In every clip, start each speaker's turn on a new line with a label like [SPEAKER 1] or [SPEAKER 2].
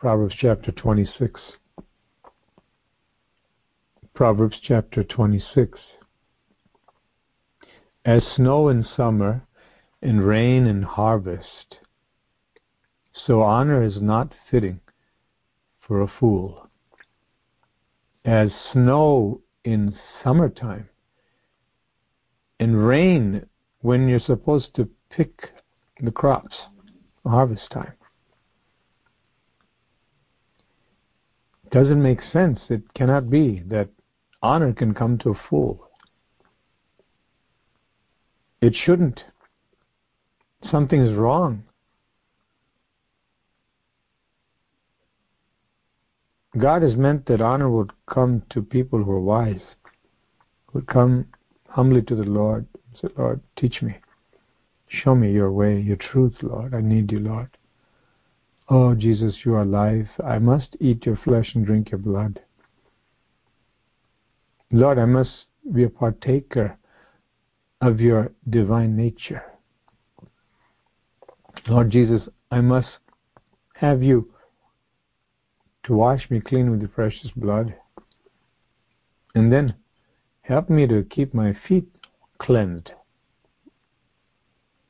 [SPEAKER 1] Proverbs chapter 26. Proverbs chapter 26. As snow in summer and rain in harvest, so honor is not fitting for a fool. As snow in summertime and rain when you're supposed to pick the crops, harvest time. Doesn't make sense. It cannot be that honor can come to a fool. It shouldn't. Something is wrong. God has meant that honor would come to people who are wise, who come humbly to the Lord and say, Lord, teach me. Show me your way, your truth, Lord. I need you, Lord. Oh, Jesus, you are life. I must eat your flesh and drink your blood. Lord, I must be a partaker of your divine nature. Lord Jesus, I must have you to wash me clean with your precious blood. And then help me to keep my feet cleansed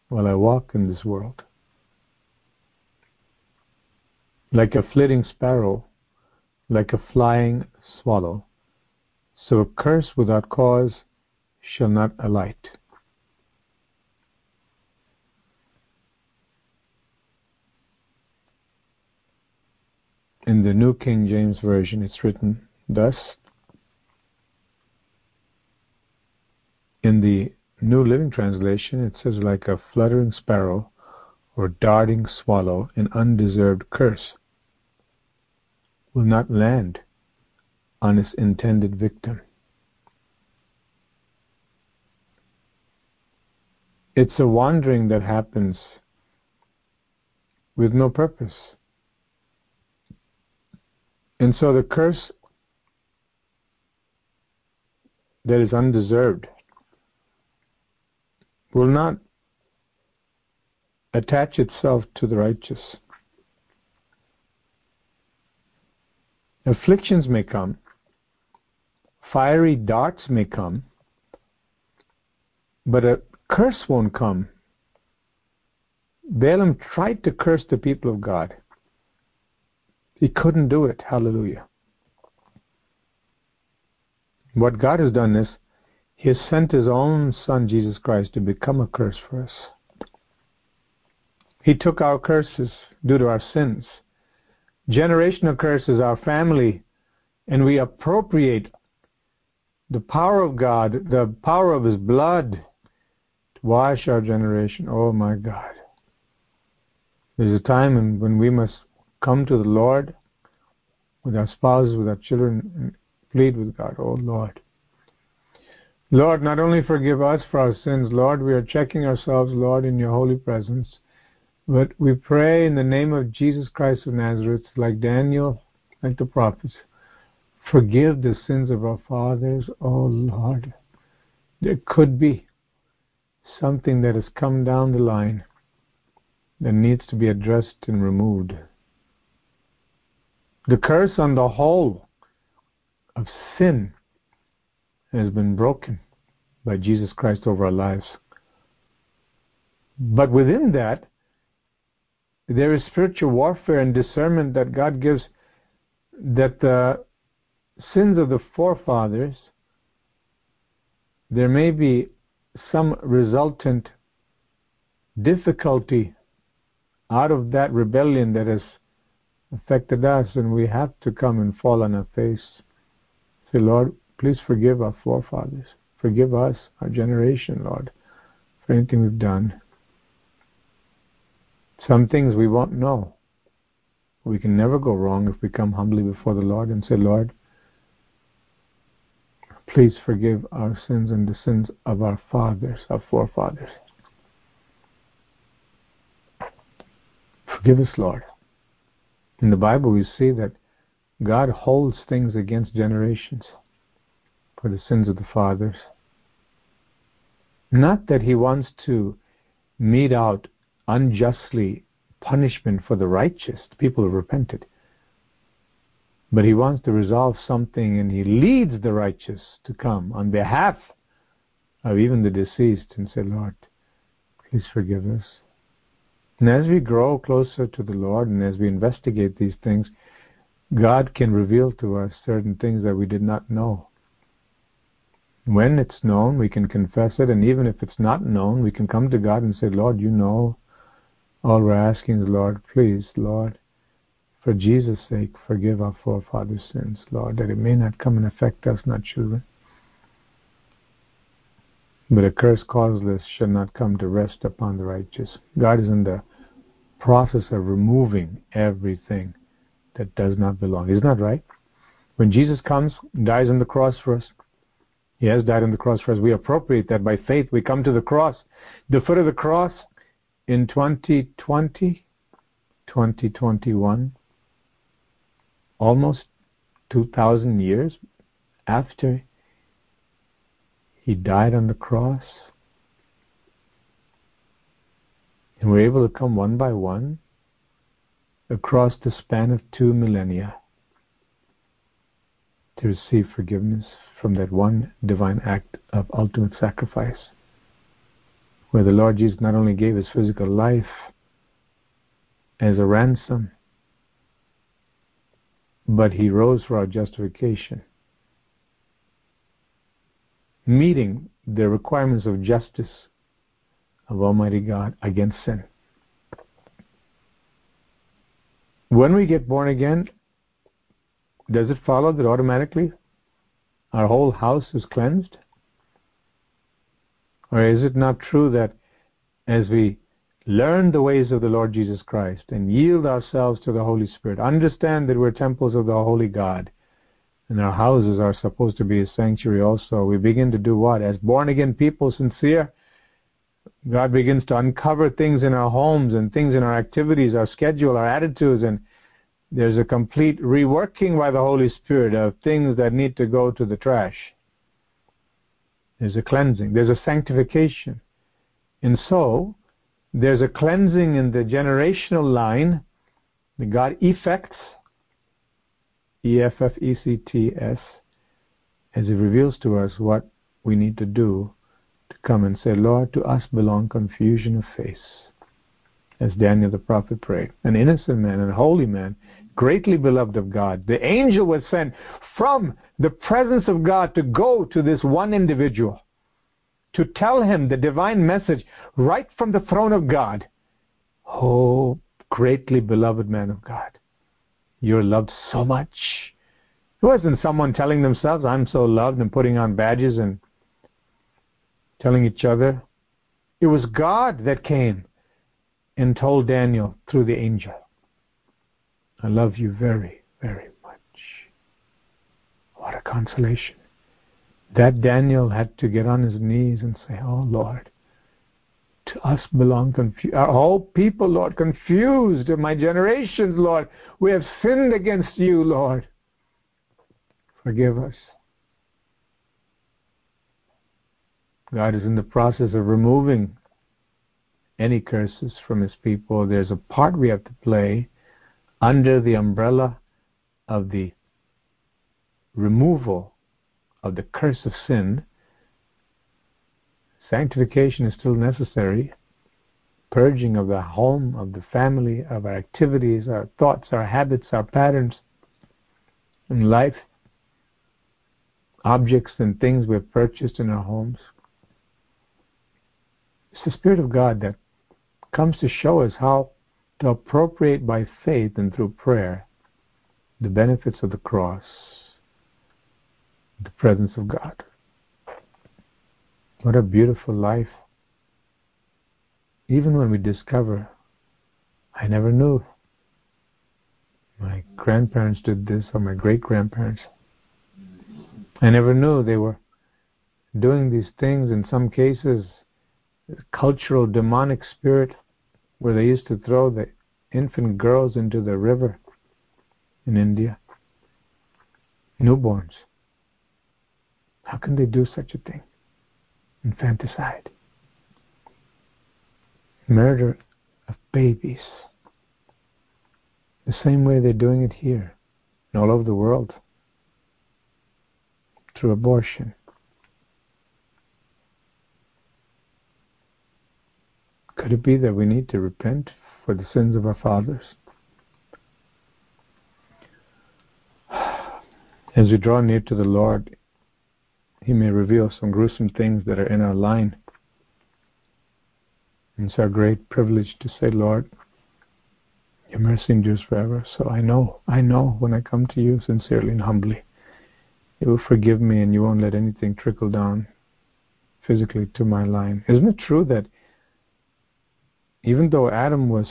[SPEAKER 1] while I walk in this world. Like a flitting sparrow, like a flying swallow, so a curse without cause shall not alight. In the New King James Version, it's written thus. In the New Living Translation, it says, like a fluttering sparrow or darting swallow, an undeserved curse will not land on its intended victim. It's a wandering that happens with no purpose. And so the curse that is undeserved will not attach itself to the righteous. Afflictions may come, fiery darts may come, but a curse won't come. Balaam tried to curse the people of God. He couldn't do it. Hallelujah. What God has done is, He has sent His own Son, Jesus Christ, to become a curse for us. He took our curses due to our sins. Generational curses, our family, and we appropriate the power of God, the power of His blood to wash our generation. Oh my God. There's a time when we must come to the Lord with our spouses, with our children, and plead with God, oh Lord. Lord, not only forgive us for our sins, Lord, we are checking ourselves, Lord, in your holy presence, but we pray in the name of Jesus Christ of Nazareth, like Daniel, like the prophets, forgive the sins of our fathers, oh Lord. There could be something that has come down the line that needs to be addressed and removed. The curse on the whole of sin has been broken by Jesus Christ over our lives. But within that, there is spiritual warfare and discernment that God gives that the sins of the forefathers, there may be some resultant difficulty out of that rebellion that has affected us, and we have to come and fall on our face. Say, Lord, please forgive our forefathers. Forgive us, our generation, Lord, for anything we've done. Some things we won't know. We can never go wrong if we come humbly before the Lord and say, Lord, please forgive our sins and the sins of our fathers, our forefathers. Forgive us, Lord. In the Bible, we see that God holds things against generations for the sins of the fathers. Not that He wants to mete out unjustly punishment for the righteous, the people who repented, But he wants to resolve something and he leads the righteous to come on behalf of even the deceased and say, Lord, please forgive us. And as we grow closer to the Lord and as we investigate these things, God can reveal to us certain things that we did not know. When it's known, we can confess it, and even if it's not known, we can come to God and say, Lord, you know. All we're asking is, Lord, please, Lord, for Jesus' sake, forgive our forefathers' sins, Lord, that it may not come and affect us, not children. But a curse causeless shall not come to rest upon the righteous. God is in the process of removing everything that does not belong. Isn't that right? When Jesus comes, dies on the cross for us, He has died on the cross for us. We appropriate that by faith. We come to the cross. The foot of the cross in 2020, 2021, almost 2,000 years after He died on the cross, and we're able to come one by one across the span of two millennia to receive forgiveness from that one divine act of ultimate sacrifice, where the Lord Jesus not only gave his physical life as a ransom, but he rose for our justification, meeting the requirements of justice of Almighty God against sin. When we get born again, does it follow that automatically our whole house is cleansed? Or is it not true that as we learn the ways of the Lord Jesus Christ and yield ourselves to the Holy Spirit, understand that we're temples of the Holy God, and our houses are supposed to be a sanctuary also, we begin to do what? As born again people, sincere, God begins to uncover things in our homes and things in our activities, our schedule, our attitudes, and there's a complete reworking by the Holy Spirit of things that need to go to the trash. There's a cleansing, there's a sanctification. And so, there's a cleansing in the generational line, the God effects, E F F E C T S, as it reveals to us what we need to do to come and say, Lord, to us belong confusion of face. As Daniel the prophet prayed. An innocent man, a holy man, greatly beloved of God. The angel was sent from the presence of God to go to this one individual, to tell him the divine message right from the throne of God. Oh, greatly beloved man of God, you're loved so much. It wasn't someone telling themselves, I'm so loved, and putting on badges and telling each other. It was God that came and told Daniel through the angel, I love you very, very much. What a consolation. That Daniel had to get on his knees and say, Oh Lord, to us belong confu- our whole people, Lord, confused, my generations, Lord. We have sinned against you, Lord. Forgive us. God is in the process of removing any curses from his people. There's a part we have to play under the umbrella of the removal of the curse of sin. Sanctification is still necessary. Purging of the home, of the family, of our activities, our thoughts, our habits, our patterns in life, objects and things we've purchased in our homes. It's the Spirit of God that comes to show us how to appropriate by faith and through prayer the benefits of the cross, the presence of God. What a beautiful life. Even when we discover, I never knew. My grandparents did this, or my great grandparents. I never knew they were doing these things in some cases cultural demonic spirit where they used to throw the infant girls into the river in India. Newborns. How can they do such a thing? Infanticide. Murder of babies. The same way they're doing it here. And all over the world through abortion. Could it be that we need to repent for the sins of our fathers? As we draw near to the Lord, He may reveal some gruesome things that are in our line. It's our great privilege to say, Lord, your mercy endures forever. So I know, I know when I come to you sincerely and humbly, you will forgive me and you won't let anything trickle down physically to my line. Isn't it true that even though Adam was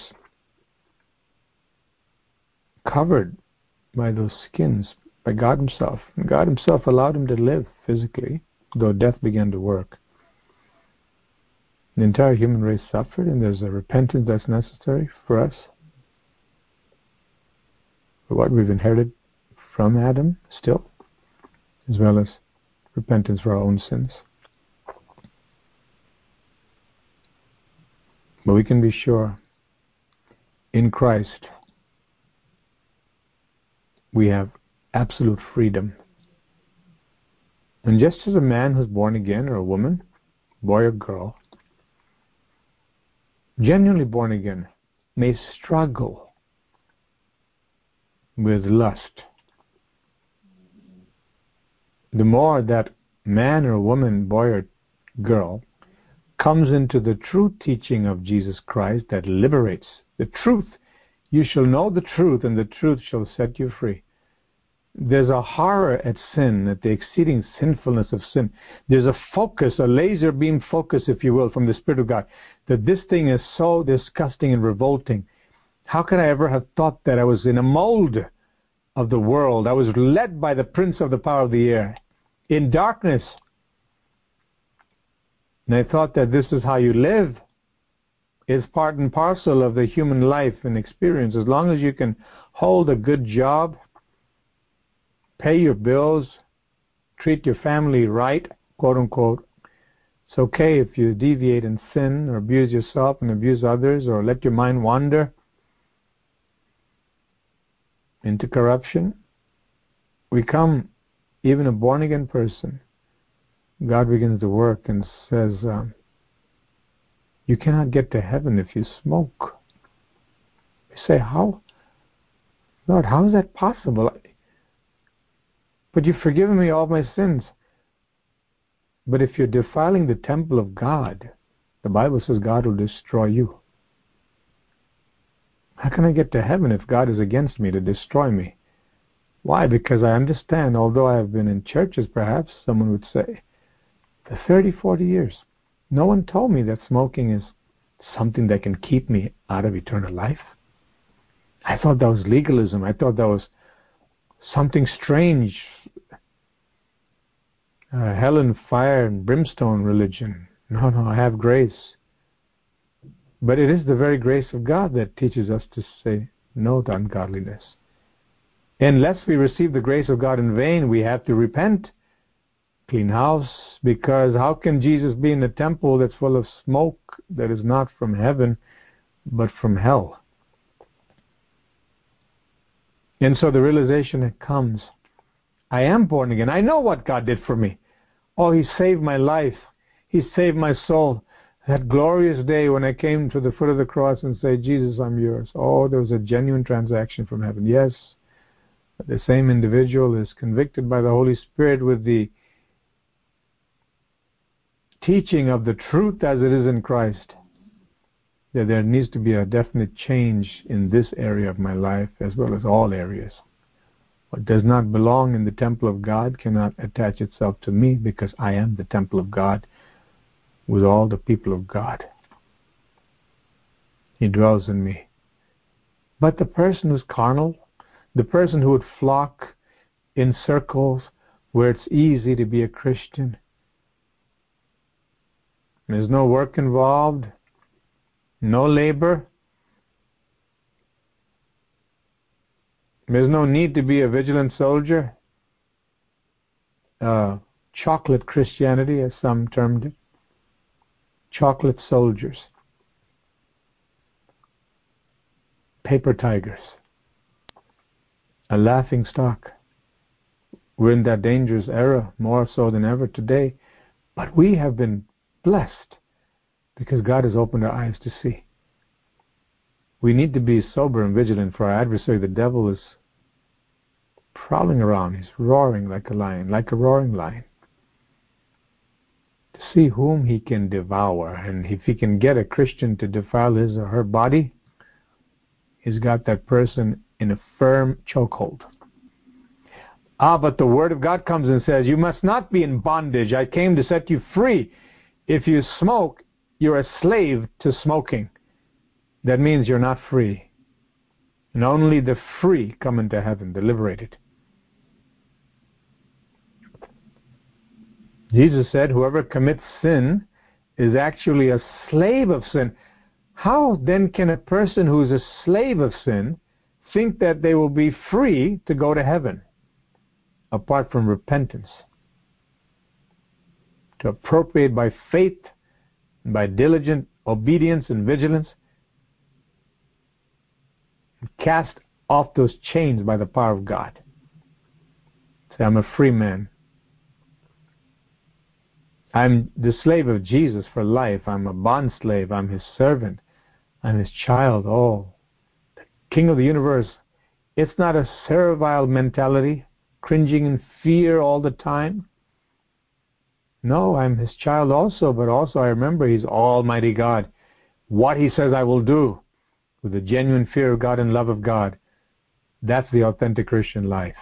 [SPEAKER 1] covered by those skins by God Himself. God Himself allowed him to live physically, though death began to work. The entire human race suffered, and there's a repentance that's necessary for us. For what we've inherited from Adam still, as well as repentance for our own sins. But we can be sure in Christ we have absolute freedom. And just as a man who's born again, or a woman, boy or girl, genuinely born again, may struggle with lust, the more that man or woman, boy or girl, comes into the true teaching of Jesus Christ that liberates the truth. You shall know the truth, and the truth shall set you free there's a horror at sin, at the exceeding sinfulness of sin. There's a focus, a laser beam focus, if you will, from the Spirit of God, that this thing is so disgusting and revolting. How could I ever have thought that I was in a mold of the world? I was led by the prince of the power of the air in darkness. And thought that this is how you live. It's part and parcel of the human life and experience. As long as you can hold a good job, pay your bills, treat your family right, quote unquote. It's okay if you deviate and sin or abuse yourself and abuse others or let your mind wander into corruption. We come, even a born again person, God begins to work and says, um, You cannot get to heaven if you smoke. You say, How? Lord, how is that possible? But you've forgiven me all my sins. But if you're defiling the temple of God, the Bible says God will destroy you. How can I get to heaven if God is against me to destroy me? Why? Because I understand, although I have been in churches, perhaps someone would say, for 30, 40 years, no one told me that smoking is something that can keep me out of eternal life. I thought that was legalism. I thought that was something strange. Uh, hell and fire and brimstone religion. No, no, I have grace. But it is the very grace of God that teaches us to say no to ungodliness. Unless we receive the grace of God in vain, we have to repent, clean house, because how can Jesus be in a temple that's full of smoke that is not from heaven, but from hell? And so the realization comes I am born again. I know what God did for me. Oh, He saved my life. He saved my soul. That glorious day when I came to the foot of the cross and said, Jesus, I'm yours. Oh, there was a genuine transaction from heaven. Yes, the same individual is convicted by the Holy Spirit with the teaching of the truth as it is in Christ that there needs to be a definite change in this area of my life as well as all areas. What does not belong in the temple of God cannot attach itself to me because I am the temple of God with all the people of God. He dwells in me. But the person who's carnal, the person who would flock in circles where it's easy to be a Christian, there's no work involved, no labor. There's no need to be a vigilant soldier. Uh, chocolate Christianity, as some termed it. Chocolate soldiers. Paper tigers. a laughing stock. We're in that dangerous era more so than ever today, but we have been blessed because God has opened our eyes to see. We need to be sober and vigilant for our adversary. The devil is prowling around. He's roaring like a lion, like a roaring lion. To see whom he can devour. And if he can get a Christian to defile his or her body, he's got that person in a firm chokehold. Ah, but the Word of God comes and says, You must not be in bondage. I came to set you free. If you smoke, you're a slave to smoking. That means you're not free. And only the free come into heaven, the liberated. Jesus said, Whoever commits sin is actually a slave of sin. How then can a person who is a slave of sin think that they will be free to go to heaven apart from repentance? To appropriate by faith, by diligent obedience and vigilance, and cast off those chains by the power of God. Say, I'm a free man. I'm the slave of Jesus for life. I'm a bond slave. I'm his servant. I'm his child. Oh, the king of the universe. It's not a servile mentality, cringing in fear all the time. No, I'm his child also, but also I remember he's Almighty God. What he says I will do with a genuine fear of God and love of God. That's the authentic Christian life.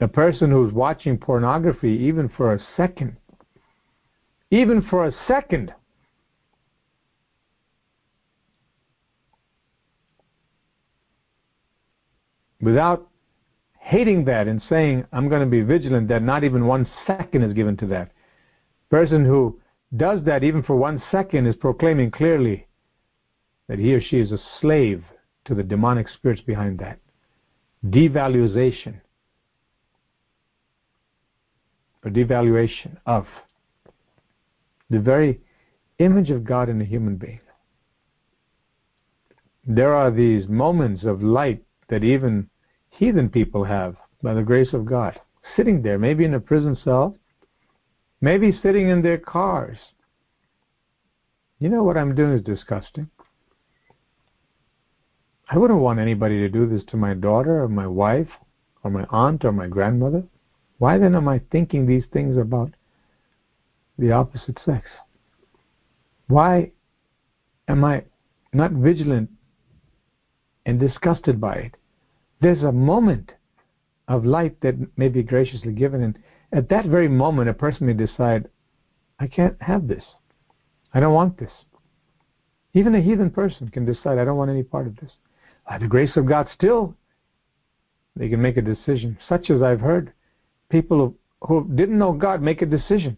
[SPEAKER 1] A person who's watching pornography even for a second, even for a second, without hating that and saying, I'm going to be vigilant that not even one second is given to that. Person who does that even for one second is proclaiming clearly that he or she is a slave to the demonic spirits behind that. Devaluation or devaluation of the very image of God in a human being. There are these moments of light that even heathen people have by the grace of God, sitting there, maybe in a prison cell, maybe sitting in their cars. You know what I'm doing is disgusting. I wouldn't want anybody to do this to my daughter or my wife or my aunt or my grandmother. Why then am I thinking these things about the opposite sex? Why am I not vigilant and disgusted by it? There's a moment of light that may be graciously given, and at that very moment, a person may decide, I can't have this. I don't want this. Even a heathen person can decide, I don't want any part of this. By the grace of God, still, they can make a decision, such as I've heard people who, didn't know God make a decision.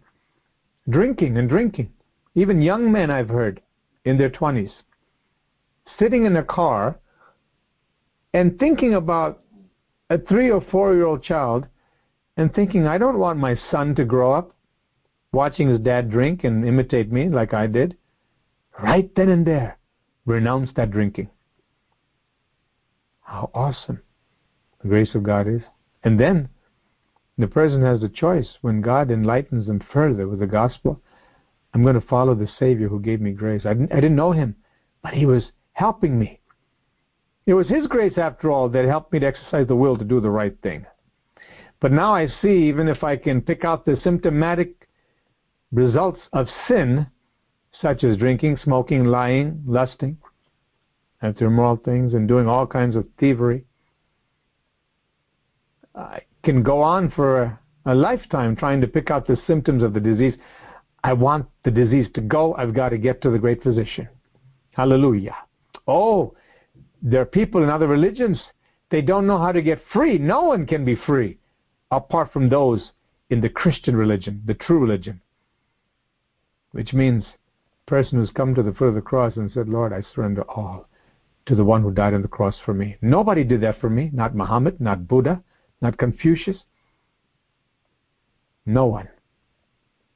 [SPEAKER 1] Drinking and drinking. Even young men I've heard in their 20s sitting in a car and thinking about a three or four year old child and thinking, I don't want my son to grow up watching his dad drink and imitate me like I did. Right then and there, renounce that drinking. How awesome the grace of God is. And then the person has a choice. When God enlightens them further with the gospel, I'm going to follow the Savior who gave me grace. I didn't, I didn't know him, but he was helping me. It was his grace, after all, that helped me to exercise the will to do the right thing. But now I see, even if I can pick out the symptomatic results of sin, such as drinking, smoking, lying, lusting, after immoral things, and doing all kinds of thievery, I can go on for a, a lifetime trying to pick out the symptoms of the disease. I want the disease to go. I've got to get to the great physician. Hallelujah. Oh, there are people in other religions, they don't know how to get free. No one can be free apart from those in the Christian religion, the true religion. Which means person who's come to the foot of the cross and said, Lord, I surrender all to the one who died on the cross for me. Nobody did that for me, not Muhammad, not Buddha, not Confucius. No one.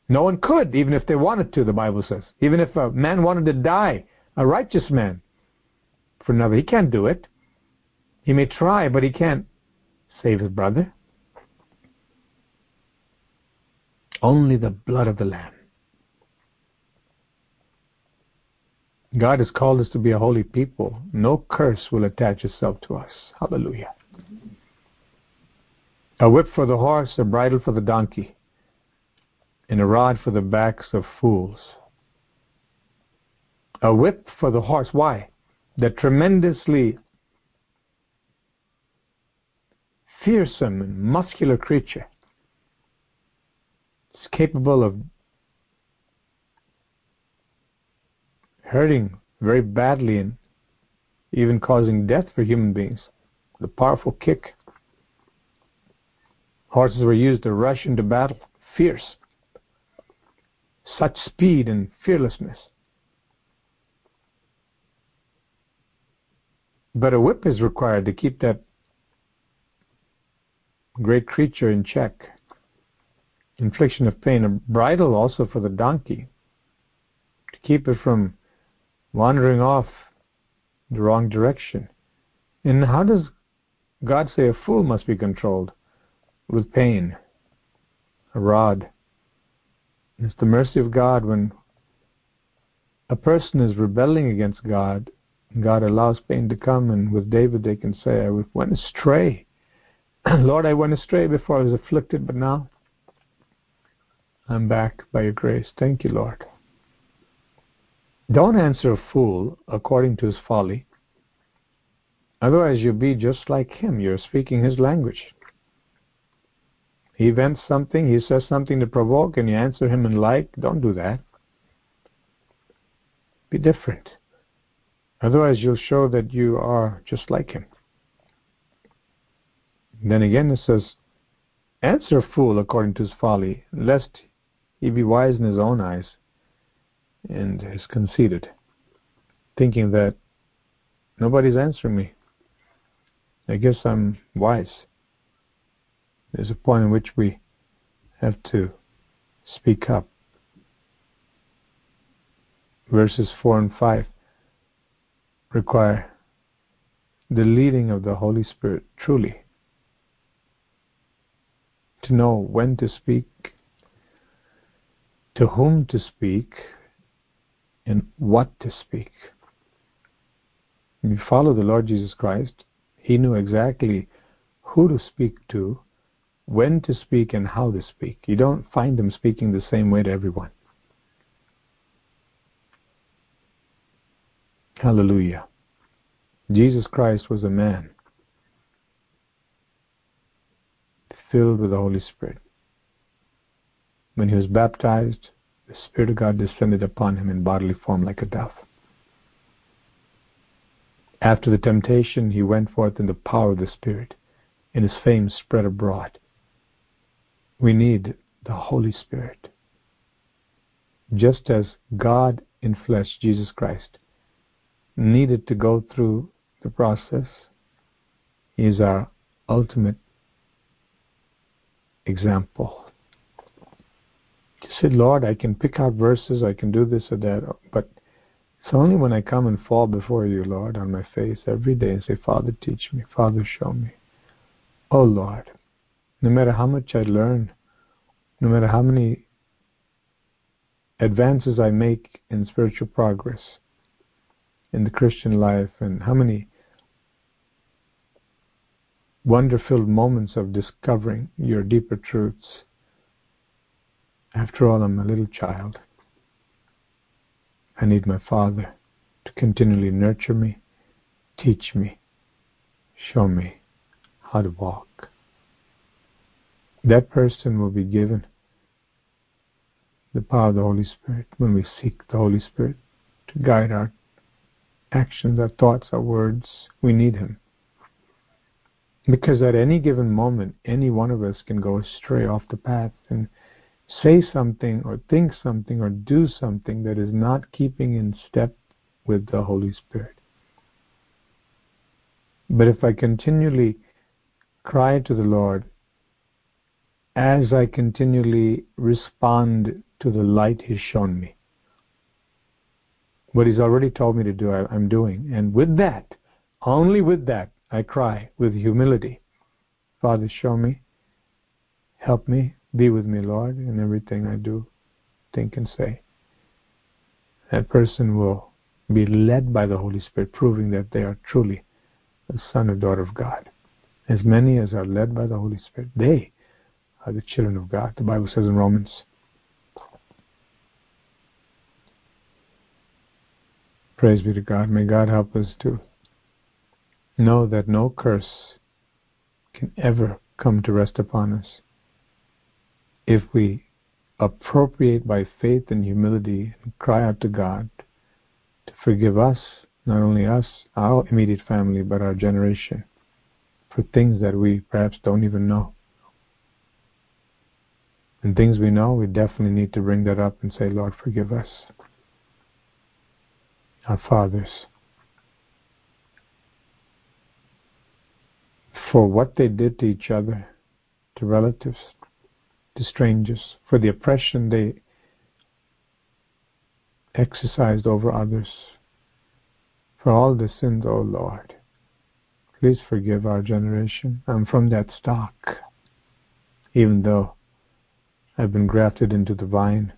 [SPEAKER 1] No one could, even if they wanted to, the Bible says. Even if a man wanted to die, a righteous man, for another, he can't do it. He may try, but he can't save his brother. Only the blood of the Lamb. God has called us to be a holy people. No curse will attach itself to us. Hallelujah. A whip for the horse, a bridle for the donkey, and a rod for the backs of fools. A whip for the horse. Why? The tremendously fearsome and muscular creature is capable of hurting very badly and even causing death for human beings. The powerful kick. Horses were used to rush into battle, fierce. Such speed and fearlessness. But a whip is required to keep that great creature in check. Infliction of pain. A bridle also for the donkey to keep it from wandering off the wrong direction. And how does God say a fool must be controlled? With pain, a rod. It's the mercy of God when a person is rebelling against God, God allows pain to come, and with David they can say, I went astray. Lord, I went astray before I was afflicted, but now I'm back by your grace. Thank you, Lord. Don't answer a fool according to his folly. Otherwise, you'll be just like him. You're speaking his language. He vents something, he says something to provoke, and you answer him in like. Don't do that. Be different. Otherwise, you'll show that you are just like him. then again, it says, Answer fool according to his folly, lest he be wise in his own eyes and is conceited, thinking that nobody's answering me. I guess I'm wise. There's a point in which we have to speak up. Verses 4 and 5 require the leading of the Holy Spirit truly to know when to speak, to whom to speak, and what to speak. When you follow the Lord Jesus Christ, He knew exactly who to speak to, when to speak, and how to speak. You don't find Him speaking the same way to everyone. Hallelujah. Jesus Christ was a man filled with the Holy Spirit. When he was baptized, the Spirit of God descended upon him in bodily form like a dove. After the temptation, he went forth in the power of the Spirit, and his fame spread abroad. We need the Holy Spirit. Just as God in flesh, Jesus Christ, needed to go through the process, he is our ultimate example. You said, Lord, I can pick out verses, I can do this or that, but it's only when I come and fall before you, Lord, on my face every day and say, Father, teach me, Father, show me. Oh, Lord, no matter how much I learn, no matter how many advances I make in spiritual progress in the Christian life, and how many wonder filled moments of discovering your deeper truths after all, I'm a little child. I need my Father to continually nurture me, teach me, show me how to walk. That person will be given the power of the Holy Spirit when we seek the Holy Spirit to guide our actions, our thoughts, our words. We need Him. Because at any given moment, any one of us can go astray off the path and say something or think something or do something that is not keeping in step with the Holy Spirit. But if I continually cry to the Lord, as I continually respond to the light He's shown me, what He's already told me to do, I, am doing. And with that, only with that, I cry with humility, Father, show me, help me, be with me, Lord, in everything I do, think, and say. That person will be led by the Holy Spirit, proving that they are truly the son or daughter of God. As many as are led by the Holy Spirit, they are the children of God. The Bible says in Romans. Praise be to God. May God help us to know that no curse can ever come to rest upon us if we appropriate by faith and humility and cry out to God to forgive us, not only us, our immediate family, but our generation, for things that we perhaps don't even know. And things we know, we definitely need to bring that up and say, Lord, forgive us. Our fathers. For what they did to each other, to relatives, to strangers, for the oppression they exercised over others, for all the sins, O oh Lord. Please forgive our generation. I'm from that stock, even though I've been grafted into the vine,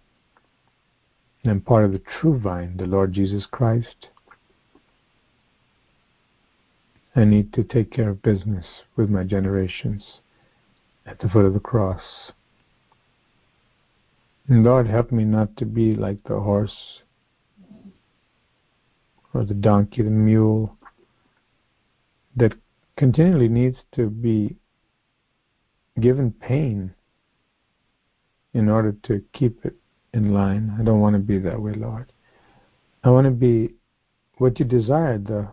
[SPEAKER 1] and I'm part of the true vine, the Lord Jesus Christ. I need to take care of business with my generations at the foot of the cross. And Lord, help me not to be like the horse or the donkey, the mule, that continually needs to be given pain in order to keep it in line. I don't want to be that way, Lord. I want to be what you desire, the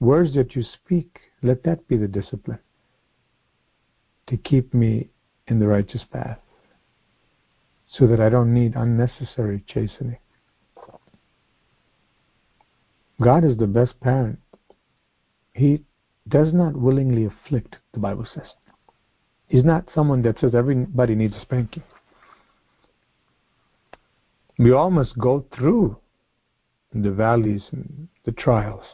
[SPEAKER 1] words that you speak, let that be the discipline to keep me in the righteous path so that I don't need unnecessary chastening. God is the best parent. He does not willingly afflict, the Bible says. He's not someone that says everybody needs a spanking. We all must go through the valleys and the trials.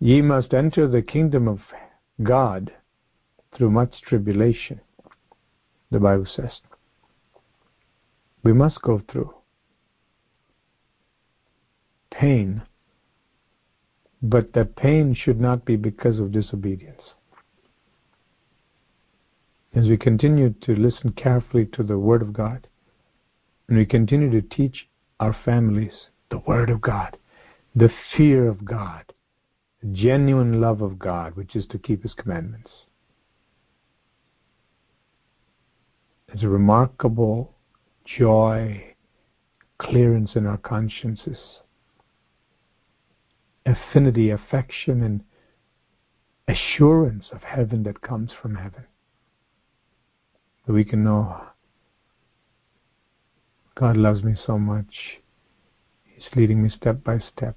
[SPEAKER 1] Ye must enter the kingdom of God through much tribulation, the Bible says. We must go through pain, but that pain should not be because of disobedience. As we continue to listen carefully to the Word of God, and we continue to teach our families the Word of God, the fear of God, the genuine love of God, which is to keep His commandments. It's a remarkable joy, clearance in our consciences, affinity, affection, and assurance of heaven that comes from heaven. That we can know God loves me so much. He's leading me step by step.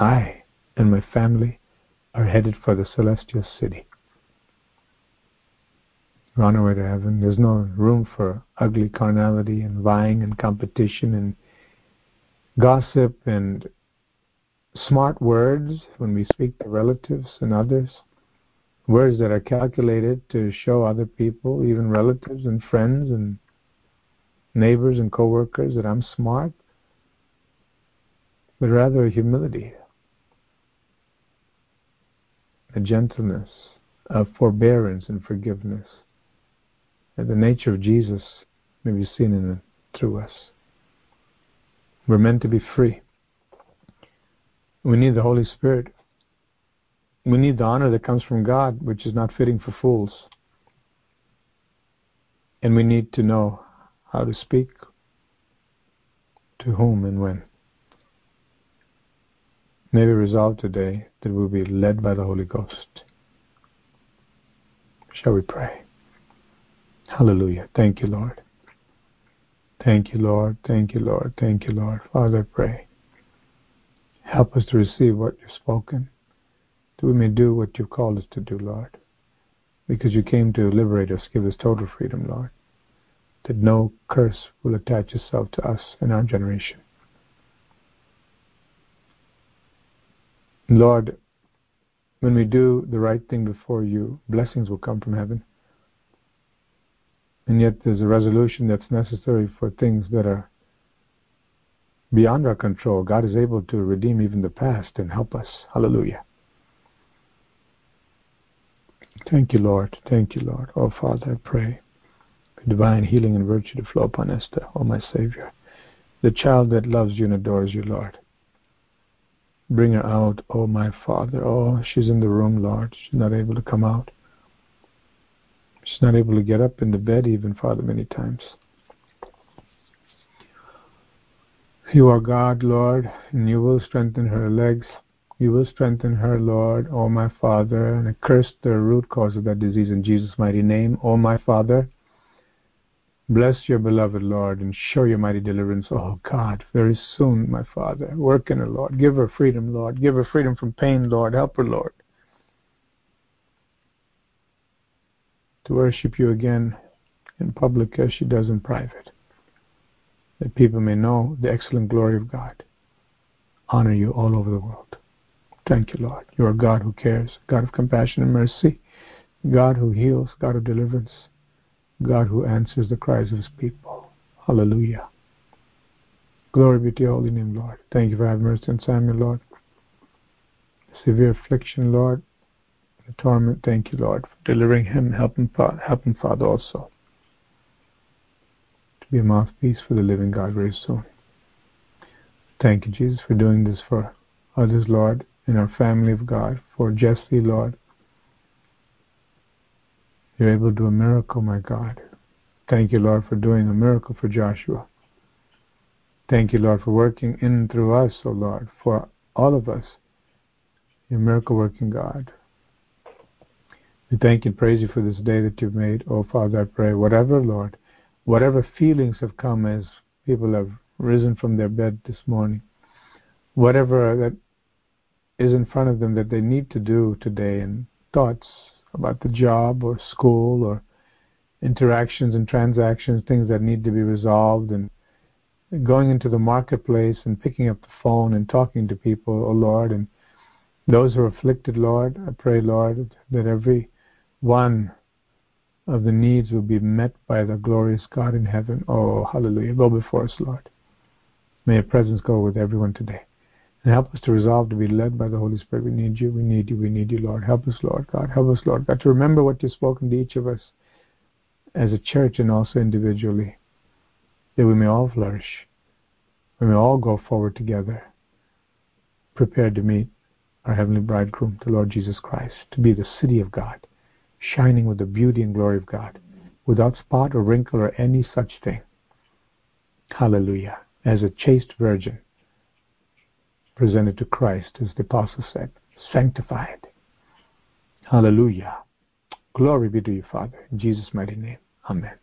[SPEAKER 1] I and my family are headed for the celestial city. We're on our way to heaven. There's no room for ugly carnality and vying and competition and gossip and smart words when we speak to relatives and others. Words that are calculated to show other people, even relatives and friends and neighbors and coworkers that I'm smart, but rather a humility, a gentleness, a forbearance and forgiveness. And the nature of Jesus may be seen in and through us. We're meant to be free. We need the Holy Spirit. We need the honor that comes from God, which is not fitting for fools. And we need to know how to speak, to whom, and when. May we resolve today that we'll be led by the Holy Ghost. Shall we pray? Hallelujah. Thank you, Lord. Thank you, Lord. Thank you, Lord. Thank you, Lord. Father, I pray. Help us to receive what you've spoken, that we may do what you've called us to do, Lord. Because you came to liberate us, give us total freedom, Lord. That no curse will attach itself to us and our generation. Lord, when we do the right thing before you, blessings will come from heaven. And yet there's a resolution that's necessary for things that are beyond our control. God is able to redeem even the past and help us. Hallelujah. Thank you, Lord. Thank you, Lord. Oh, Father, I pray divine healing and virtue to flow upon Esther, oh, my Savior. The child that loves you and adores you, Lord. Bring her out, oh, my Father. Oh, she's in the room, Lord. She's not able to come out. She's not able to get up in the bed, even, Father, many times. You are God, Lord, and you will strengthen her legs. You will strengthen her, Lord, O my Father, and I curse the root cause of that disease in Jesus' mighty name. O my Father, bless your beloved Lord and show your mighty deliverance. Oh God, very soon, my Father. Work in her, Lord. Give her freedom, Lord. Give her freedom from pain, Lord. Help her, Lord. To worship you again in public as she does in private that people may know the excellent glory of God. Honor you all over the world. Thank you, Lord. You are God who cares, God of compassion and mercy, God who heals, God of deliverance, God who answers the cries of his people. Hallelujah. Glory be to your holy name, Lord. Thank you for having mercy on Samuel, Lord. Severe affliction, Lord. The torment, thank you, Lord, for delivering him, helping, helping Father also To be a mouthpiece for the living God very soon. Thank you, Jesus, for doing this for others, Lord, in our family of God, for Jesse, Lord. You're able to do a miracle, my God. Thank you, Lord, for doing a miracle for Joshua. Thank you, Lord, for working in and through us, O oh Lord, for all of us. Your miracle working God. We thank and praise you for this day that you've made. Oh, Father, I pray, whatever, Lord, whatever feelings have come as people have risen from their bed this morning, whatever that is in front of them that they need to do today, and thoughts about the job or school or interactions and transactions, things that need to be resolved, and going into the marketplace and picking up the phone and talking to people, oh Lord, and those who are afflicted, Lord, I pray, Lord, that every one of the needs will be met by the glorious God in heaven. Oh, hallelujah. Go before us, Lord. May your presence go with everyone today. And help us to resolve to be led by the Holy Spirit. We need you, we need you, we need you, Lord. Help us, Lord God. Help us, Lord God, to remember what you've spoken to each of us as a church and also individually, that we may all flourish. We may all go forward together, prepared to meet our heavenly bridegroom, the Lord Jesus Christ, to be the city of God shining with the beauty and glory of God, without spot or wrinkle or any such thing. Hallelujah. As a chaste virgin presented to Christ, as the apostle said, sanctified. Hallelujah. Glory be to you, Father. In Jesus' mighty name. Amen.